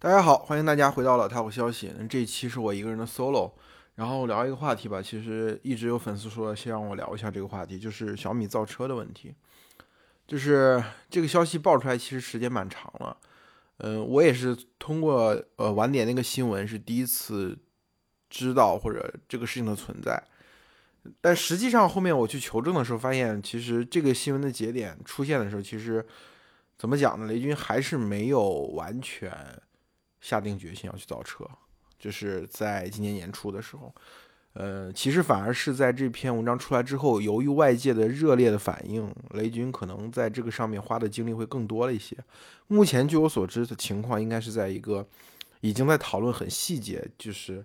大家好，欢迎大家回到了太虎消息。那这一期是我一个人的 solo，然后聊一个话题吧。其实一直有粉丝说，先让我聊一下这个话题，就是小米造车的问题。就是这个消息爆出来，其实时间蛮长了。嗯，我也是通过呃晚点那个新闻是第一次知道或者这个事情的存在。但实际上后面我去求证的时候，发现其实这个新闻的节点出现的时候，其实怎么讲呢？雷军还是没有完全。下定决心要去造车，就是在今年年初的时候，呃，其实反而是在这篇文章出来之后，由于外界的热烈的反应，雷军可能在这个上面花的精力会更多了一些。目前据我所知的情况，应该是在一个已经在讨论很细节，就是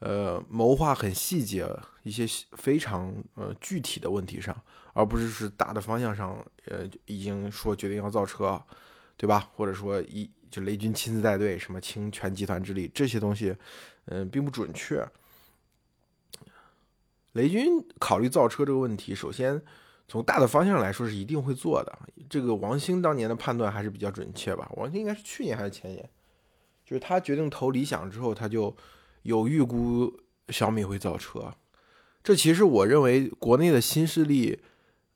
呃谋划很细节一些非常呃具体的问题上，而不是是大的方向上，呃，已经说决定要造车，对吧？或者说一。就雷军亲自带队，什么倾全集团之力，这些东西，嗯，并不准确。雷军考虑造车这个问题，首先从大的方向来说是一定会做的。这个王兴当年的判断还是比较准确吧？王兴应该是去年还是前年，就是他决定投理想之后，他就有预估小米会造车。这其实我认为国内的新势力。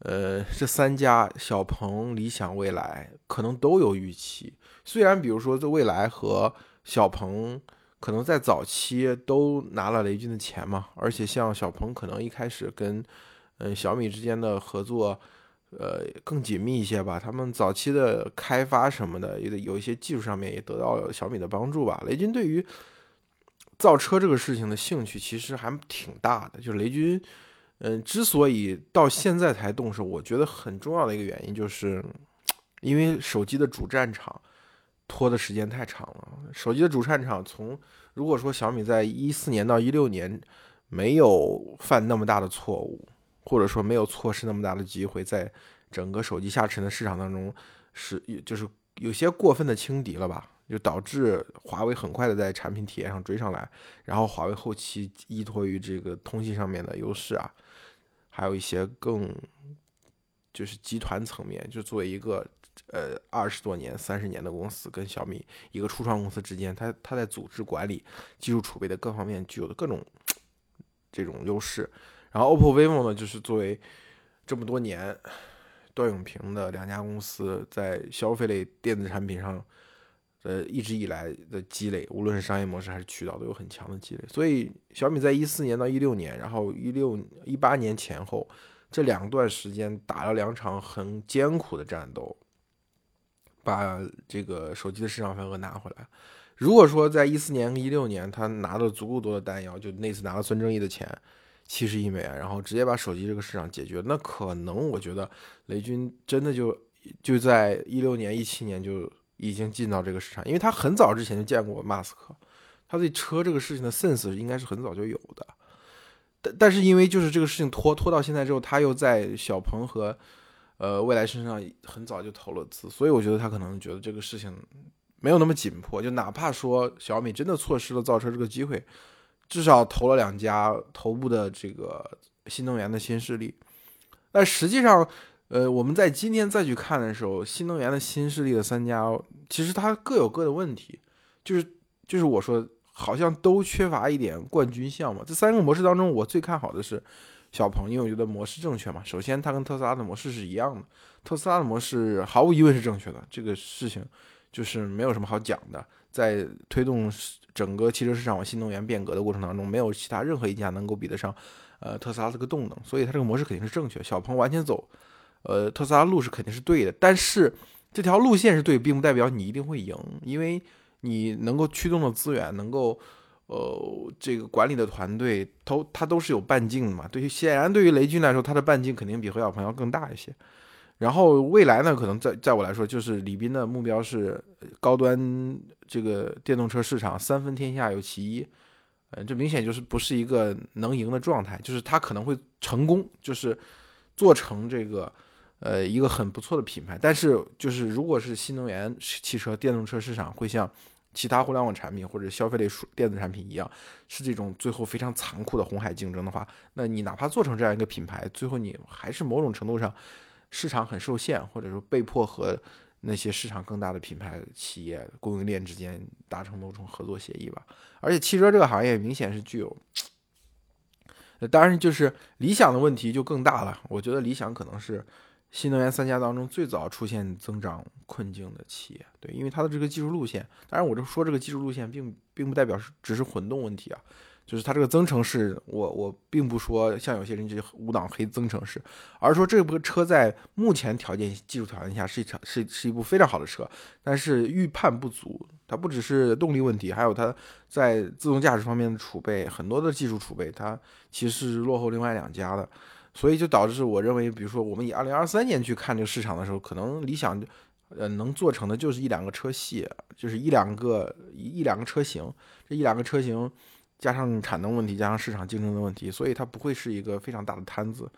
呃，这三家小鹏、理想、蔚来可能都有预期。虽然比如说在蔚来和小鹏可能在早期都拿了雷军的钱嘛，而且像小鹏可能一开始跟嗯小米之间的合作，呃更紧密一些吧。他们早期的开发什么的，有有一些技术上面也得到了小米的帮助吧。雷军对于造车这个事情的兴趣其实还挺大的，就雷军。嗯，之所以到现在才动手，我觉得很重要的一个原因就是，因为手机的主战场拖的时间太长了。手机的主战场从如果说小米在一四年到一六年没有犯那么大的错误，或者说没有错失那么大的机会，在整个手机下沉的市场当中是就是有些过分的轻敌了吧，就导致华为很快的在产品体验上追上来，然后华为后期依托于这个通信上面的优势啊。还有一些更，就是集团层面，就作为一个呃二十多年、三十年的公司，跟小米一个初创公司之间，它它在组织管理、技术储备的各方面具有的各种这种优势。然后 OPPO、vivo 呢，就是作为这么多年段永平的两家公司在消费类电子产品上。呃，一直以来的积累，无论是商业模式还是渠道，都有很强的积累。所以小米在一四年到一六年，然后一六一八年前后这两段时间打了两场很艰苦的战斗，把这个手机的市场份额拿回来。如果说在一四年一六年他拿了足够多的弹药，就那次拿了孙正义的钱，七十亿美元，然后直接把手机这个市场解决，那可能我觉得雷军真的就就在一六年一七年就。已经进到这个市场，因为他很早之前就见过马斯克，他对车这个事情的 sense 应该是很早就有的。但但是因为就是这个事情拖拖到现在之后，他又在小鹏和呃未来身上很早就投了资，所以我觉得他可能觉得这个事情没有那么紧迫。就哪怕说小米真的错失了造车这个机会，至少投了两家头部的这个新能源的新势力，但实际上。呃，我们在今天再去看的时候，新能源的新势力的三家，其实它各有各的问题，就是就是我说，好像都缺乏一点冠军相嘛。这三个模式当中，我最看好的是小鹏，因为我觉得模式正确嘛。首先，它跟特斯拉的模式是一样的，特斯拉的模式毫无疑问是正确的，这个事情就是没有什么好讲的。在推动整个汽车市场往新能源变革的过程当中，没有其他任何一家能够比得上呃特斯拉这个动能，所以它这个模式肯定是正确。小鹏完全走。呃，特斯拉路是肯定是对的，但是这条路线是对，并不代表你一定会赢，因为你能够驱动的资源，能够呃这个管理的团队，都它都是有半径的嘛。对于显然对于雷军来说，他的半径肯定比何小鹏要更大一些。然后未来呢，可能在在我来说，就是李斌的目标是高端这个电动车市场三分天下有其一，呃，这明显就是不是一个能赢的状态，就是他可能会成功，就是做成这个。呃，一个很不错的品牌，但是就是如果是新能源汽车、电动车市场会像其他互联网产品或者消费类数电子产品一样，是这种最后非常残酷的红海竞争的话，那你哪怕做成这样一个品牌，最后你还是某种程度上市场很受限，或者说被迫和那些市场更大的品牌企业供应链之间达成某种合作协议吧。而且汽车这个行业明显是具有，当然就是理想的问题就更大了。我觉得理想可能是新能源三家当中最早出现增长困境的企业，对，因为它的这个技术路线。当然，我这说这个技术路线，并并不代表是只是混动问题啊。就是它这个增程式，我我并不说像有些人就无档黑增程式，而说这部车在目前条件技术条件下是一场是是一部非常好的车，但是预判不足，它不只是动力问题，还有它在自动驾驶方面的储备，很多的技术储备，它其实是落后另外两家的，所以就导致我认为，比如说我们以二零二三年去看这个市场的时候，可能理想呃能做成的就是一两个车系，就是一两个一两个车型，这一两个车型。加上产能问题，加上市场竞争的问题，所以它不会是一个非常大的摊子，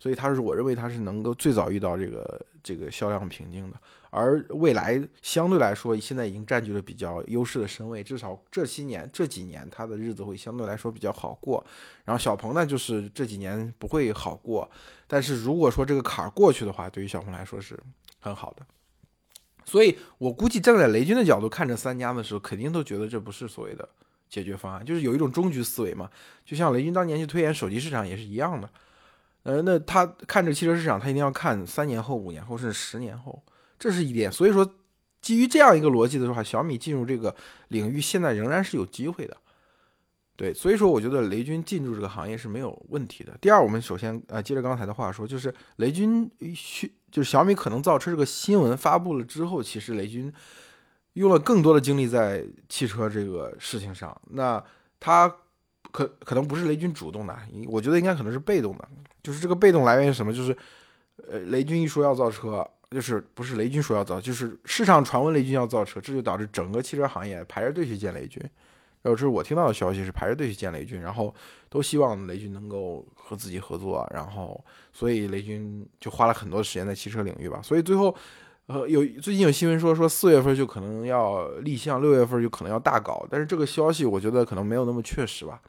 所以它是我认为它是能够最早遇到这个这个销量瓶颈的。而未来相对来说，现在已经占据了比较优势的身位，至少这些年这几年它的日子会相对来说比较好过。然后小鹏呢，就是这几年不会好过，但是如果说这个坎儿过去的话，对于小鹏来说是很好的。所以我估计站在雷军的角度看这三家的时候，肯定都觉得这不是所谓的。解决方案就是有一种终局思维嘛，就像雷军当年去推演手机市场也是一样的。呃，那他看这汽车市场，他一定要看三年后、五年后甚至十年后，这是一点。所以说，基于这样一个逻辑的话，小米进入这个领域现在仍然是有机会的。对，所以说我觉得雷军进入这个行业是没有问题的。第二，我们首先呃接着刚才的话说，就是雷军去就是小米可能造车这个新闻发布了之后，其实雷军。用了更多的精力在汽车这个事情上，那他可可能不是雷军主动的，我觉得应该可能是被动的。就是这个被动来源于什么？就是呃，雷军一说要造车，就是不是雷军说要造，就是市场传闻雷军要造车，这就导致整个汽车行业排着队去见雷军。然后这是我听到的消息，是排着队去见雷军，然后都希望雷军能够和自己合作，然后所以雷军就花了很多时间在汽车领域吧。所以最后。呃，有最近有新闻说说四月份就可能要立项，六月份就可能要大搞，但是这个消息我觉得可能没有那么确实吧。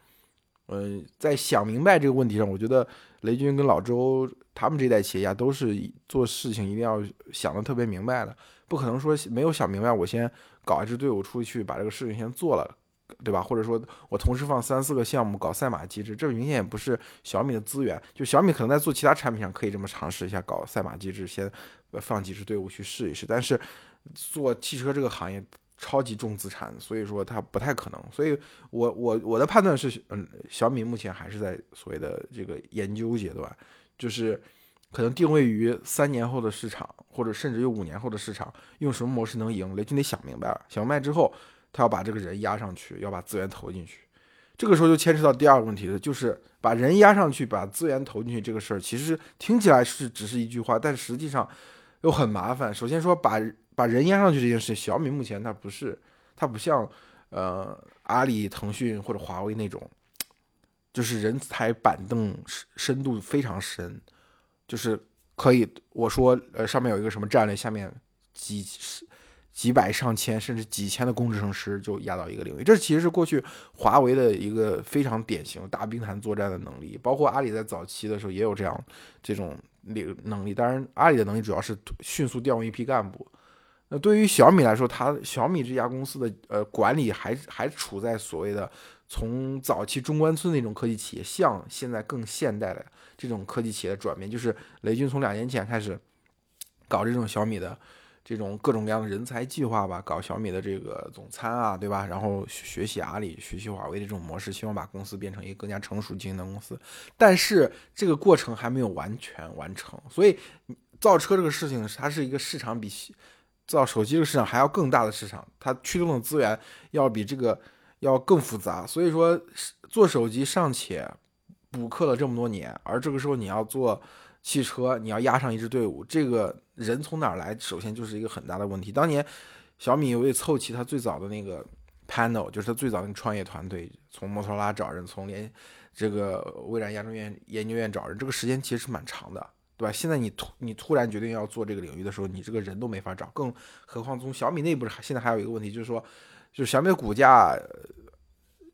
嗯，在想明白这个问题上，我觉得雷军跟老周他们这一代企业家都是做事情一定要想的特别明白的，不可能说没有想明白，我先搞一支队伍出去把这个事情先做了。对吧？或者说我同时放三四个项目搞赛马机制，这明显也不是小米的资源。就小米可能在做其他产品上可以这么尝试一下搞赛马机制，先放几支队伍去试一试。但是做汽车这个行业超级重资产，所以说它不太可能。所以我我我的判断是，嗯，小米目前还是在所谓的这个研究阶段，就是可能定位于三年后的市场，或者甚至有五年后的市场，用什么模式能赢，雷军得想明白了。想明白之后。他要把这个人压上去，要把资源投进去，这个时候就牵扯到第二个问题了，就是把人压上去，把资源投进去这个事儿，其实听起来是只是一句话，但实际上又很麻烦。首先说把把人压上去这件事，小米目前它不是，它不像呃阿里、腾讯或者华为那种，就是人才板凳深度非常深，就是可以我说呃上面有一个什么战略，下面几十。几百上千甚至几千的工程师就压到一个领域，这其实是过去华为的一个非常典型大兵团作战的能力，包括阿里在早期的时候也有这样这种领能力。当然，阿里的能力主要是迅速调用一批干部。那对于小米来说，它小米这家公司的呃管理还还处在所谓的从早期中关村那种科技企业向现在更现代的这种科技企业的转变，就是雷军从两年前开始搞这种小米的。这种各种各样的人才计划吧，搞小米的这个总参啊，对吧？然后学习阿里、学习华为的这种模式，希望把公司变成一个更加成熟经营的公司。但是这个过程还没有完全完成，所以造车这个事情，它是一个市场比造手机这个市场还要更大的市场，它驱动的资源要比这个要更复杂。所以说，做手机尚且补课了这么多年，而这个时候你要做。汽车，你要压上一支队伍，这个人从哪儿来？首先就是一个很大的问题。当年小米为凑齐他最早的那个 panel，就是他最早那个创业团队，从摩托罗拉找人，从连这个微软亚洲院研究院找人，这个时间其实是蛮长的，对吧？现在你突你突然决定要做这个领域的时候，你这个人都没法找，更何况从小米内部，现在还有一个问题，就是说，就是小米的股价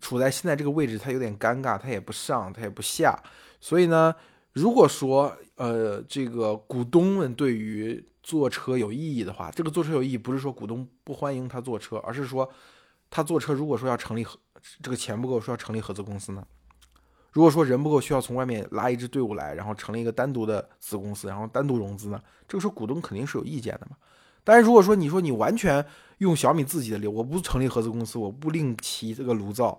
处在现在这个位置，它有点尴尬，它也不上，它也不下，所以呢。如果说呃，这个股东们对于做车有意义的话，这个做车有意义不是说股东不欢迎他做车，而是说他做车如果说要成立合这个钱不够，说要成立合资公司呢？如果说人不够，需要从外面拉一支队伍来，然后成立一个单独的子公司，然后单独融资呢？这个时候股东肯定是有意见的嘛。但是如果说你说你完全用小米自己的流，我不成立合资公司，我不另起这个炉灶，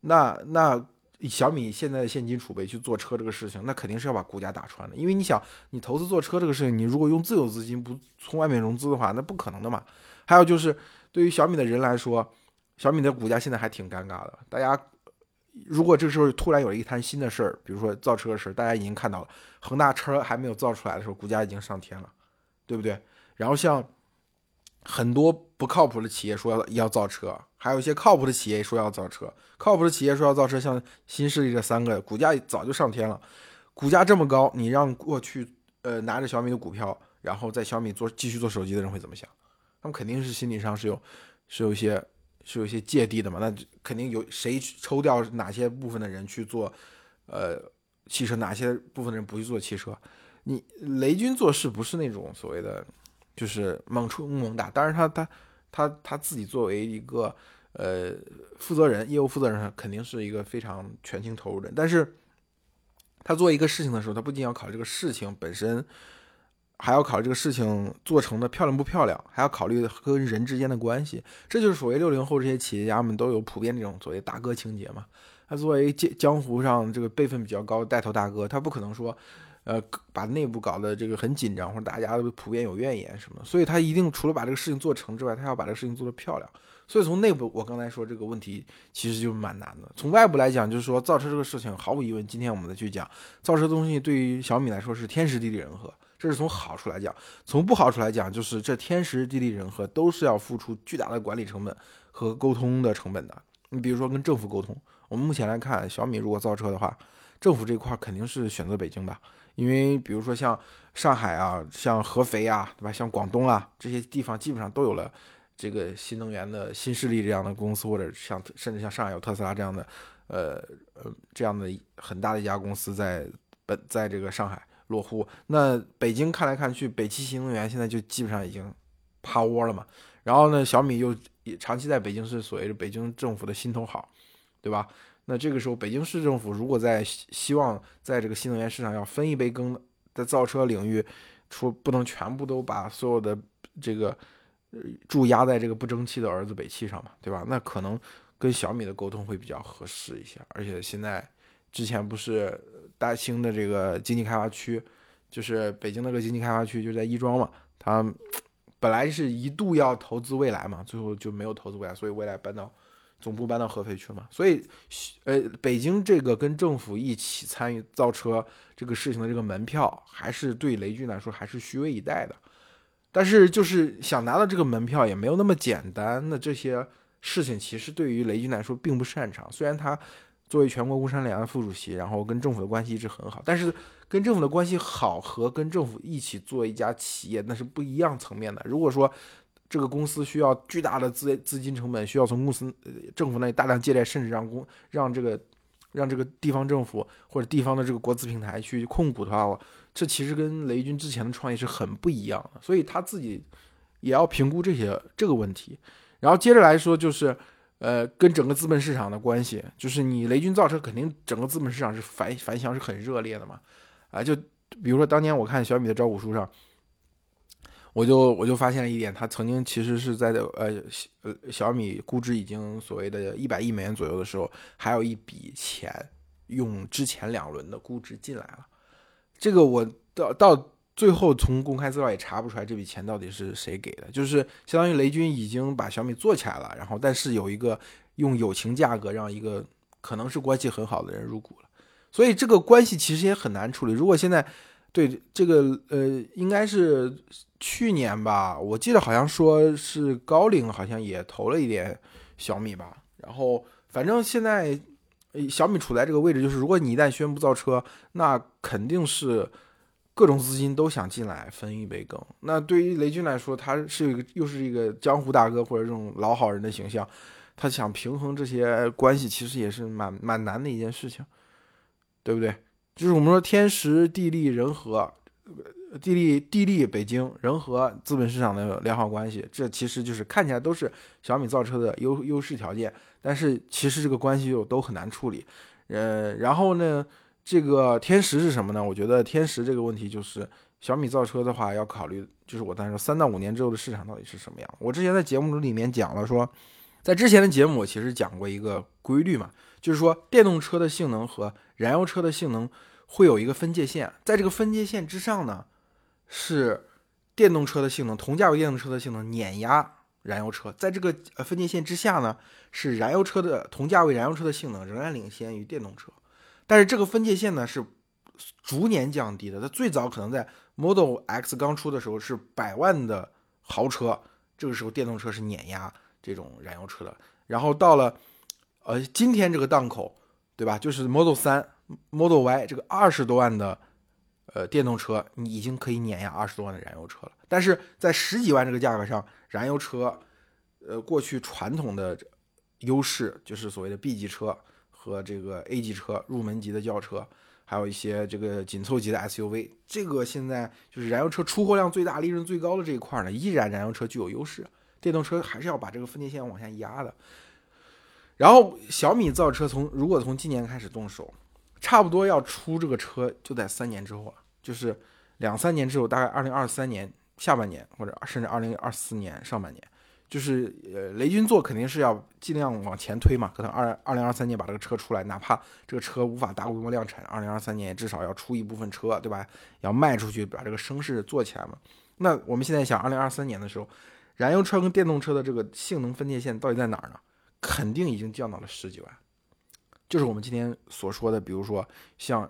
那那小米现在的现金储备去做车这个事情，那肯定是要把股价打穿的。因为你想，你投资做车这个事情，你如果用自有资金不从外面融资的话，那不可能的嘛。还有就是对于小米的人来说，小米的股价现在还挺尴尬的，大家。如果这时候突然有了一摊新的事儿，比如说造车的事儿，大家已经看到了，恒大车还没有造出来的时候，股价已经上天了，对不对？然后像很多不靠谱的企业说要造车，还有一些靠谱的企业说要造车，靠谱的企业说要造车，像新势力这三个，股价早就上天了。股价这么高，你让过去呃拿着小米的股票，然后在小米做继续做手机的人会怎么想？他们肯定是心理上是有是有一些。是有一些芥蒂的嘛？那肯定有谁抽掉哪些部分的人去做，呃，汽车，哪些部分的人不去做汽车？你雷军做事不是那种所谓的，就是猛冲猛打。当然，他他他他自己作为一个呃负责人，业务负责人，肯定是一个非常全情投入的。但是，他做一个事情的时候，他不仅要考虑这个事情本身。还要考虑这个事情做成的漂亮不漂亮，还要考虑跟人之间的关系，这就是所谓六零后这些企业家们都有普遍这种所谓大哥情节嘛。他作为江江湖上这个辈分比较高的带头大哥，他不可能说，呃，把内部搞得这个很紧张，或者大家普遍有怨言什么，所以他一定除了把这个事情做成之外，他要把这个事情做得漂亮。所以从内部，我刚才说这个问题其实就蛮难的。从外部来讲，就是说造车这个事情，毫无疑问，今天我们再去讲造车东西，对于小米来说是天时地利人和。这是从好处来讲，从不好处来讲，就是这天时地利人和都是要付出巨大的管理成本和沟通的成本的。你比如说跟政府沟通，我们目前来看，小米如果造车的话，政府这块肯定是选择北京吧，因为比如说像上海啊、像合肥啊，对吧？像广东啊这些地方，基本上都有了这个新能源的新势力这样的公司，或者像甚至像上海有特斯拉这样的，呃呃这样的很大的一家公司在本在这个上海。落户那北京看来看去，北汽新能源现在就基本上已经趴窝了嘛。然后呢，小米又也长期在北京是所谓的北京政府的心头好，对吧？那这个时候，北京市政府如果在希望在这个新能源市场要分一杯羹，在造车领域，出不能全部都把所有的这个注压在这个不争气的儿子北汽上嘛，对吧？那可能跟小米的沟通会比较合适一些。而且现在之前不是。大兴的这个经济开发区，就是北京那个经济开发区，就在亦庄嘛。他本来是一度要投资未来嘛，最后就没有投资未来，所以未来搬到总部搬到合肥去了嘛。所以，呃，北京这个跟政府一起参与造车这个事情的这个门票，还是对雷军来说还是虚位以待的。但是，就是想拿到这个门票也没有那么简单。那这些事情其实对于雷军来说并不擅长，虽然他。作为全国工商联的副主席，然后跟政府的关系一直很好，但是跟政府的关系好和跟政府一起做一家企业那是不一样层面的。如果说这个公司需要巨大的资资金成本，需要从公司政府那里大量借贷，甚至让公让这个让这个地方政府或者地方的这个国资平台去控股的话，这其实跟雷军之前的创业是很不一样的。所以他自己也要评估这些这个问题。然后接着来说就是。呃，跟整个资本市场的关系，就是你雷军造车，肯定整个资本市场是反反响是很热烈的嘛，啊，就比如说当年我看小米的招股书上，我就我就发现了一点，他曾经其实是在呃呃小米估值已经所谓的一百亿美元左右的时候，还有一笔钱用之前两轮的估值进来了，这个我到到。最后从公开资料也查不出来这笔钱到底是谁给的，就是相当于雷军已经把小米做起来了，然后但是有一个用友情价格让一个可能是关系很好的人入股了，所以这个关系其实也很难处理。如果现在对这个呃，应该是去年吧，我记得好像说是高瓴好像也投了一点小米吧，然后反正现在小米处在这个位置，就是如果你一旦宣布造车，那肯定是。各种资金都想进来分一杯羹。那对于雷军来说，他是一个又是一个江湖大哥或者这种老好人的形象，他想平衡这些关系，其实也是蛮蛮难的一件事情，对不对？就是我们说天时地利人和，地利地利北京人和资本市场的良好关系，这其实就是看起来都是小米造车的优优势条件，但是其实这个关系又都很难处理。呃，然后呢，这个天时是什么呢？我觉得天时这个问题就是小米造车的话要考虑，就是我当时三到五年之后的市场到底是什么样。我之前在节目里面讲了说，在之前的节目我其实讲过一个规律嘛，就是说电动车的性能和燃油车的性能会有一个分界线，在这个分界线之上呢。是电动车的性能，同价位电动车的性能碾压燃油车，在这个呃分界线之下呢，是燃油车的同价位燃油车的性能仍然领先于电动车，但是这个分界线呢是逐年降低的。它最早可能在 Model X 刚出的时候是百万的豪车，这个时候电动车是碾压这种燃油车的。然后到了呃今天这个档口，对吧？就是 Model 3、Model Y 这个二十多万的。呃，电动车你已经可以碾压二十多万的燃油车了，但是在十几万这个价格上，燃油车，呃，过去传统的优势就是所谓的 B 级车和这个 A 级车、入门级的轿车，还有一些这个紧凑级的 SUV，这个现在就是燃油车出货量最大、利润最高的这一块呢，依然燃油车具有优势，电动车还是要把这个分界线往下压的。然后小米造车从如果从今年开始动手。差不多要出这个车就在三年之后了，就是两三年之后，大概二零二三年下半年或者甚至二零二四年上半年，就是呃雷军做肯定是要尽量往前推嘛，可能二二零二三年把这个车出来，哪怕这个车无法大规模量产，二零二三年至少要出一部分车，对吧？要卖出去，把这个声势做起来嘛。那我们现在想，二零二三年的时候，燃油车跟电动车的这个性能分界线到底在哪儿呢？肯定已经降到了十几万。就是我们今天所说的，比如说像，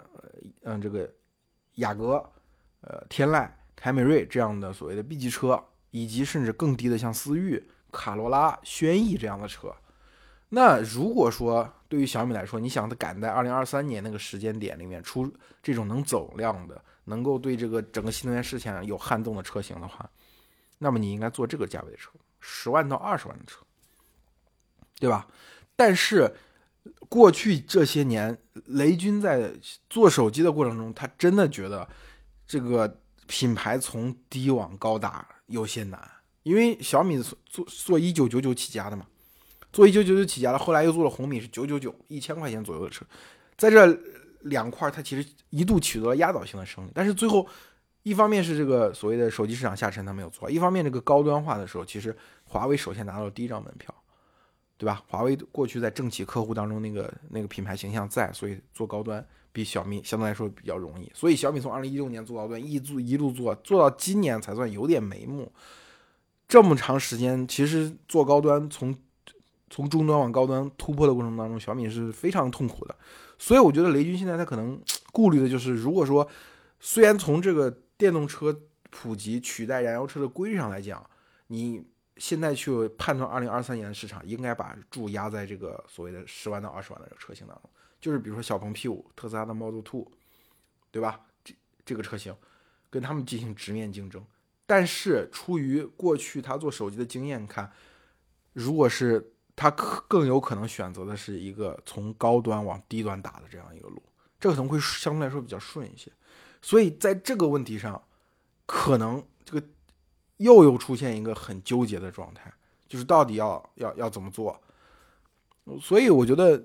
嗯，这个雅阁、呃，天籁、凯美瑞这样的所谓的 B 级车，以及甚至更低的像思域、卡罗拉、轩逸这样的车。那如果说对于小米来说，你想它赶在二零二三年那个时间点里面出这种能走量的、能够对这个整个新能源市场有撼动的车型的话，那么你应该做这个价位的车，十万到二十万的车，对吧？但是。过去这些年，雷军在做手机的过程中，他真的觉得这个品牌从低往高打有些难，因为小米做做一九九九起家的嘛，做一九九九起家的，后来又做了红米是九九九一千块钱左右的车，在这两块，它其实一度取得了压倒性的胜利，但是最后一方面是这个所谓的手机市场下沉，它没有做；一方面这个高端化的时候，其实华为首先拿到了第一张门票。对吧？华为过去在政企客户当中那个那个品牌形象在，所以做高端比小米相对来说比较容易。所以小米从二零一六年做高端，一做一路做做到今年才算有点眉目。这么长时间，其实做高端从从中端往高端突破的过程当中，小米是非常痛苦的。所以我觉得雷军现在他可能顾虑的就是，如果说虽然从这个电动车普及取代燃油车的规律上来讲，你。现在去判断二零二三年的市场，应该把注压在这个所谓的十万到二十万的这个车型当中，就是比如说小鹏 P 五、特斯拉的 Model Two，对吧？这这个车型跟他们进行直面竞争。但是出于过去他做手机的经验看，如果是他可更有可能选择的是一个从高端往低端打的这样一个路，这可能会相对来说比较顺一些。所以在这个问题上，可能。又又出现一个很纠结的状态，就是到底要要要怎么做？所以我觉得，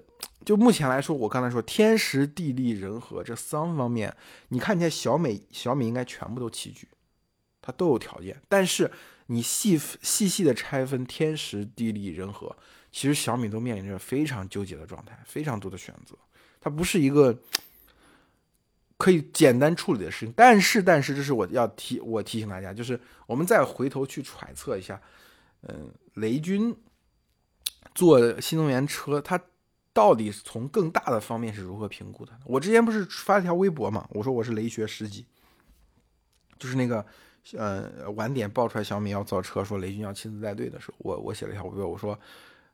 就目前来说，我刚才说天时地利人和这三方面，你看起来小米小米应该全部都齐聚，它都有条件。但是你细细细的拆分天时地利人和，其实小米都面临着非常纠结的状态，非常多的选择，它不是一个。可以简单处理的事情，但是但是这是我要提我提醒大家，就是我们再回头去揣测一下，嗯，雷军做新能源车，他到底从更大的方面是如何评估的？我之前不是发了条微博嘛，我说我是雷学十级，就是那个呃晚点爆出来小米要造车，说雷军要亲自带队的时候，我我写了一条微博，我说，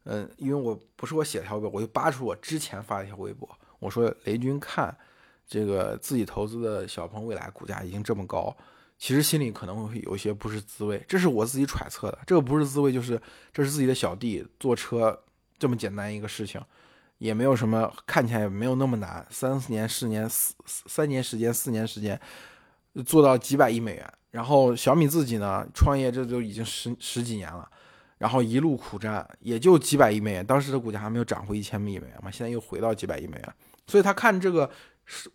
嗯，因为我不是我写了条微博，我就扒出我之前发了一条微博，我说雷军看。这个自己投资的小鹏未来股价已经这么高，其实心里可能会有一些不是滋味。这是我自己揣测的，这个不是滋味，就是这是自己的小弟坐车这么简单一个事情，也没有什么看起来也没有那么难，三四年、四年、四三年时间、四年时间，做到几百亿美元。然后小米自己呢，创业这就已经十十几年了，然后一路苦战，也就几百亿美元。当时的股价还没有涨回一千亿美元嘛，现在又回到几百亿美元。所以他看这个是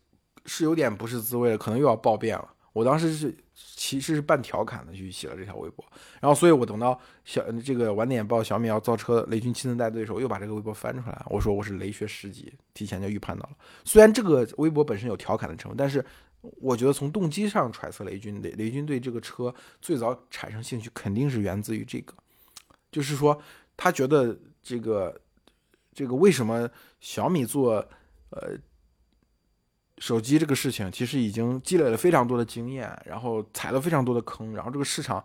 是有点不是滋味的，可能又要爆变了。我当时是其实是半调侃的去写了这条微博，然后所以我等到小这个晚点报小米要造车，雷军亲自带队的时候，又把这个微博翻出来，我说我是雷学十级，提前就预判到了。虽然这个微博本身有调侃的成分，但是我觉得从动机上揣测雷军，雷雷军对这个车最早产生兴趣，肯定是源自于这个，就是说他觉得这个这个为什么小米做呃。手机这个事情其实已经积累了非常多的经验，然后踩了非常多的坑，然后这个市场，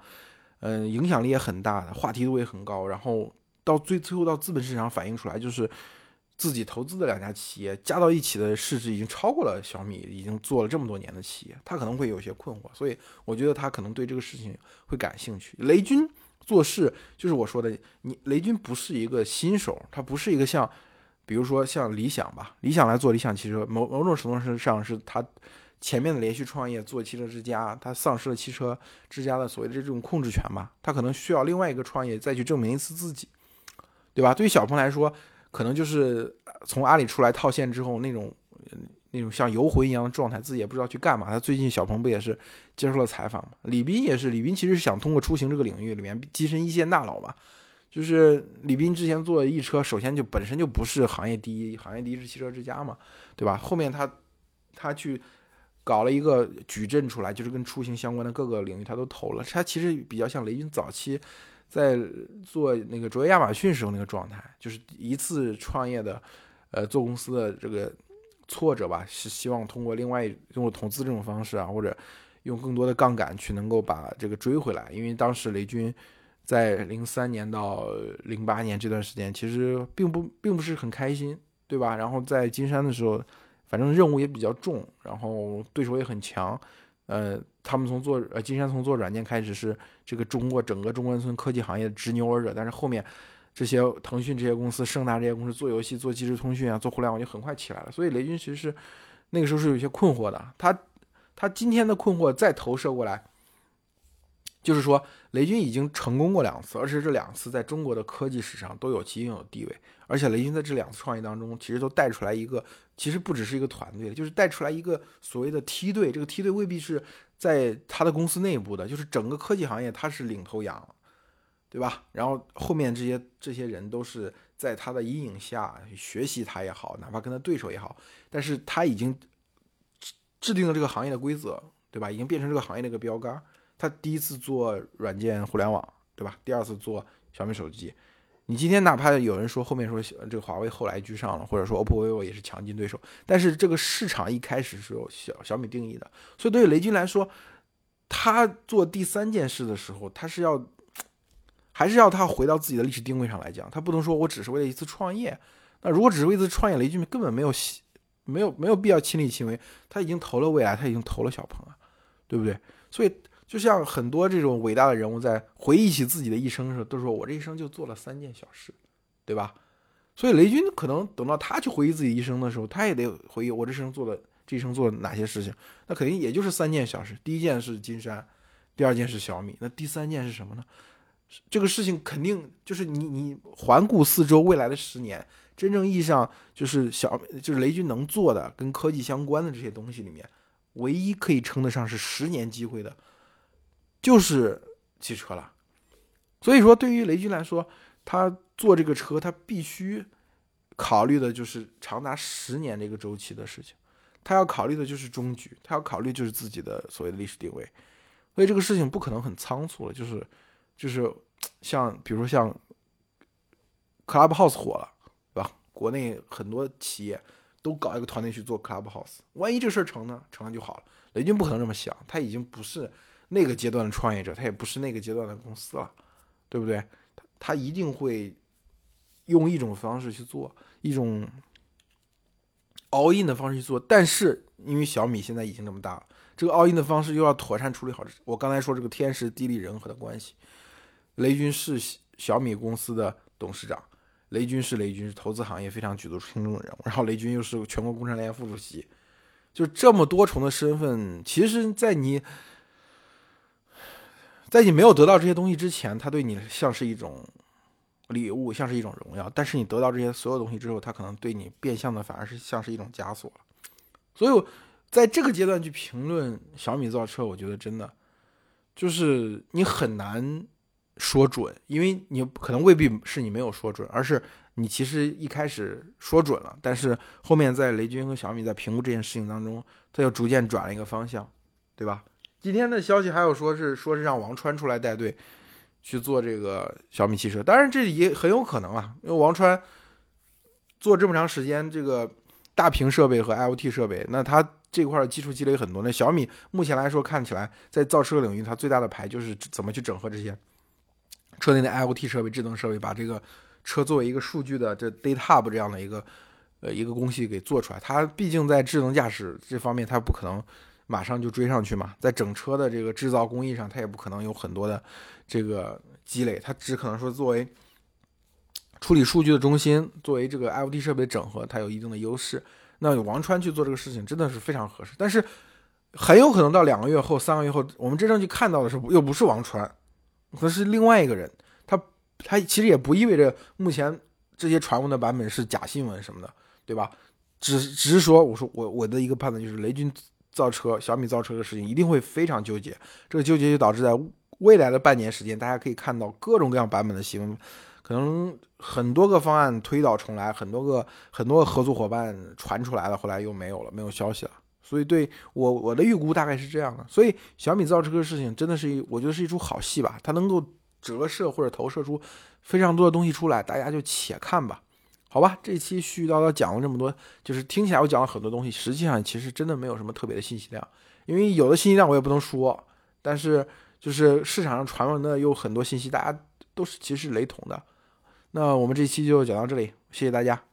嗯，影响力也很大，的话题度也很高，然后到最最后到资本市场反映出来，就是自己投资的两家企业加到一起的市值已经超过了小米，已经做了这么多年的企业，他可能会有些困惑，所以我觉得他可能对这个事情会感兴趣。雷军做事就是我说的，你雷军不是一个新手，他不是一个像。比如说像理想吧，理想来做理想汽车，某某种程度上是他前面的连续创业做汽车之家，他丧失了汽车之家的所谓的这种控制权吧，他可能需要另外一个创业再去证明一次自己，对吧？对于小鹏来说，可能就是从阿里出来套现之后那种那种像游魂一样的状态，自己也不知道去干嘛。他最近小鹏不也是接受了采访嘛？李斌也是，李斌其实是想通过出行这个领域里面跻身一线大佬嘛。就是李斌之前做易车，首先就本身就不是行业第一，行业第一是汽车之家嘛，对吧？后面他他去搞了一个矩阵出来，就是跟出行相关的各个领域他都投了。他其实比较像雷军早期在做那个卓越亚马逊时候那个状态，就是一次创业的呃做公司的这个挫折吧，是希望通过另外用投资这种方式啊，或者用更多的杠杆去能够把这个追回来，因为当时雷军。在零三年到零八年这段时间，其实并不并不是很开心，对吧？然后在金山的时候，反正任务也比较重，然后对手也很强。呃，他们从做呃金山从做软件开始是这个中国整个中关村科技行业的执牛耳者，但是后面这些腾讯这些公司、盛大这些公司做游戏、做即时通讯啊、做互联网就很快起来了。所以雷军其实是那个时候是有些困惑的。他他今天的困惑再投射过来。就是说，雷军已经成功过两次，而且这两次在中国的科技史上都有其应有地位。而且雷军在这两次创业当中，其实都带出来一个，其实不只是一个团队，就是带出来一个所谓的梯队。这个梯队未必是在他的公司内部的，就是整个科技行业他是领头羊，对吧？然后后面这些这些人都是在他的阴影下学习他也好，哪怕跟他对手也好，但是他已经制定了这个行业的规则，对吧？已经变成这个行业的一个标杆。他第一次做软件互联网，对吧？第二次做小米手机。你今天哪怕有人说后面说这个华为后来居上了，或者说 OPPO、vivo 也是强劲对手，但是这个市场一开始是由小小米定义的。所以对于雷军来说，他做第三件事的时候，他是要还是要他回到自己的历史定位上来讲，他不能说我只是为了一次创业。那如果只是为一次创业，雷军根本没有没有没有必要亲力亲为。他已经投了未来，他已经投了小鹏啊，对不对？所以。就像很多这种伟大的人物在回忆起自己的一生的时候，都说我这一生就做了三件小事，对吧？所以雷军可能等到他去回忆自己一生的时候，他也得回忆我这生做的这一生做了哪些事情。那肯定也就是三件小事。第一件是金山，第二件是小米，那第三件是什么呢？这个事情肯定就是你你环顾四周，未来的十年，真正意义上就是小就是雷军能做的跟科技相关的这些东西里面，唯一可以称得上是十年机会的。就是汽车了，所以说对于雷军来说，他做这个车，他必须考虑的就是长达十年这个周期的事情，他要考虑的就是终局，他要考虑就是自己的所谓的历史定位，所以这个事情不可能很仓促了，就是就是像比如说像 Clubhouse 火了，对吧？国内很多企业都搞一个团队去做 Clubhouse，万一这事儿成呢？成了就好了。雷军不可能这么想，他已经不是。那个阶段的创业者，他也不是那个阶段的公司了，对不对？他他一定会用一种方式去做，一种 all in 的方式去做。但是因为小米现在已经这么大了，这个 all in 的方式又要妥善处理好。我刚才说这个天时地利人和的关系，雷军是小米公司的董事长，雷军是雷军，是投资行业非常举足轻重的人物。然后雷军又是全国工商联副主席。就这么多重的身份，其实，在你，在你没有得到这些东西之前，它对你像是一种礼物，像是一种荣耀；但是你得到这些所有东西之后，它可能对你变相的反而是像是一种枷锁了。所以，在这个阶段去评论小米造车，我觉得真的就是你很难说准，因为你可能未必是你没有说准，而是。你其实一开始说准了，但是后面在雷军和小米在评估这件事情当中，他又逐渐转了一个方向，对吧？今天的消息还有说是说是让王川出来带队去做这个小米汽车，当然这也很有可能啊，因为王川做这么长时间这个大屏设备和 IoT 设备，那他这块基础积累很多。那小米目前来说看起来在造车领域，它最大的牌就是怎么去整合这些车内的 IoT 设备、智能设备，把这个。车作为一个数据的这 data hub 这样的一个呃一个工序给做出来，它毕竟在智能驾驶这方面，它不可能马上就追上去嘛。在整车的这个制造工艺上，它也不可能有很多的这个积累，它只可能说作为处理数据的中心，作为这个 IoT 设备整合，它有一定的优势。那有王川去做这个事情，真的是非常合适。但是很有可能到两个月后、三个月后，我们真正去看到的是，又不是王川，可是另外一个人。他他其实也不意味着目前这些传闻的版本是假新闻什么的，对吧？只只是说，我说我我的一个判断就是，雷军造车、小米造车的事情一定会非常纠结。这个纠结就导致在未来的半年时间，大家可以看到各种各样版本的新闻，可能很多个方案推倒重来，很多个很多个合作伙伴传出来了，后来又没有了，没有消息了。所以对我我的预估大概是这样的。所以小米造车的事情真的是一，我觉得是一出好戏吧，它能够。折射或者投射出非常多的东西出来，大家就且看吧，好吧。这期絮絮叨叨讲了这么多，就是听起来我讲了很多东西，实际上其实真的没有什么特别的信息量，因为有的信息量我也不能说，但是就是市场上传闻的有很多信息，大家都是其实是雷同的。那我们这期就讲到这里，谢谢大家。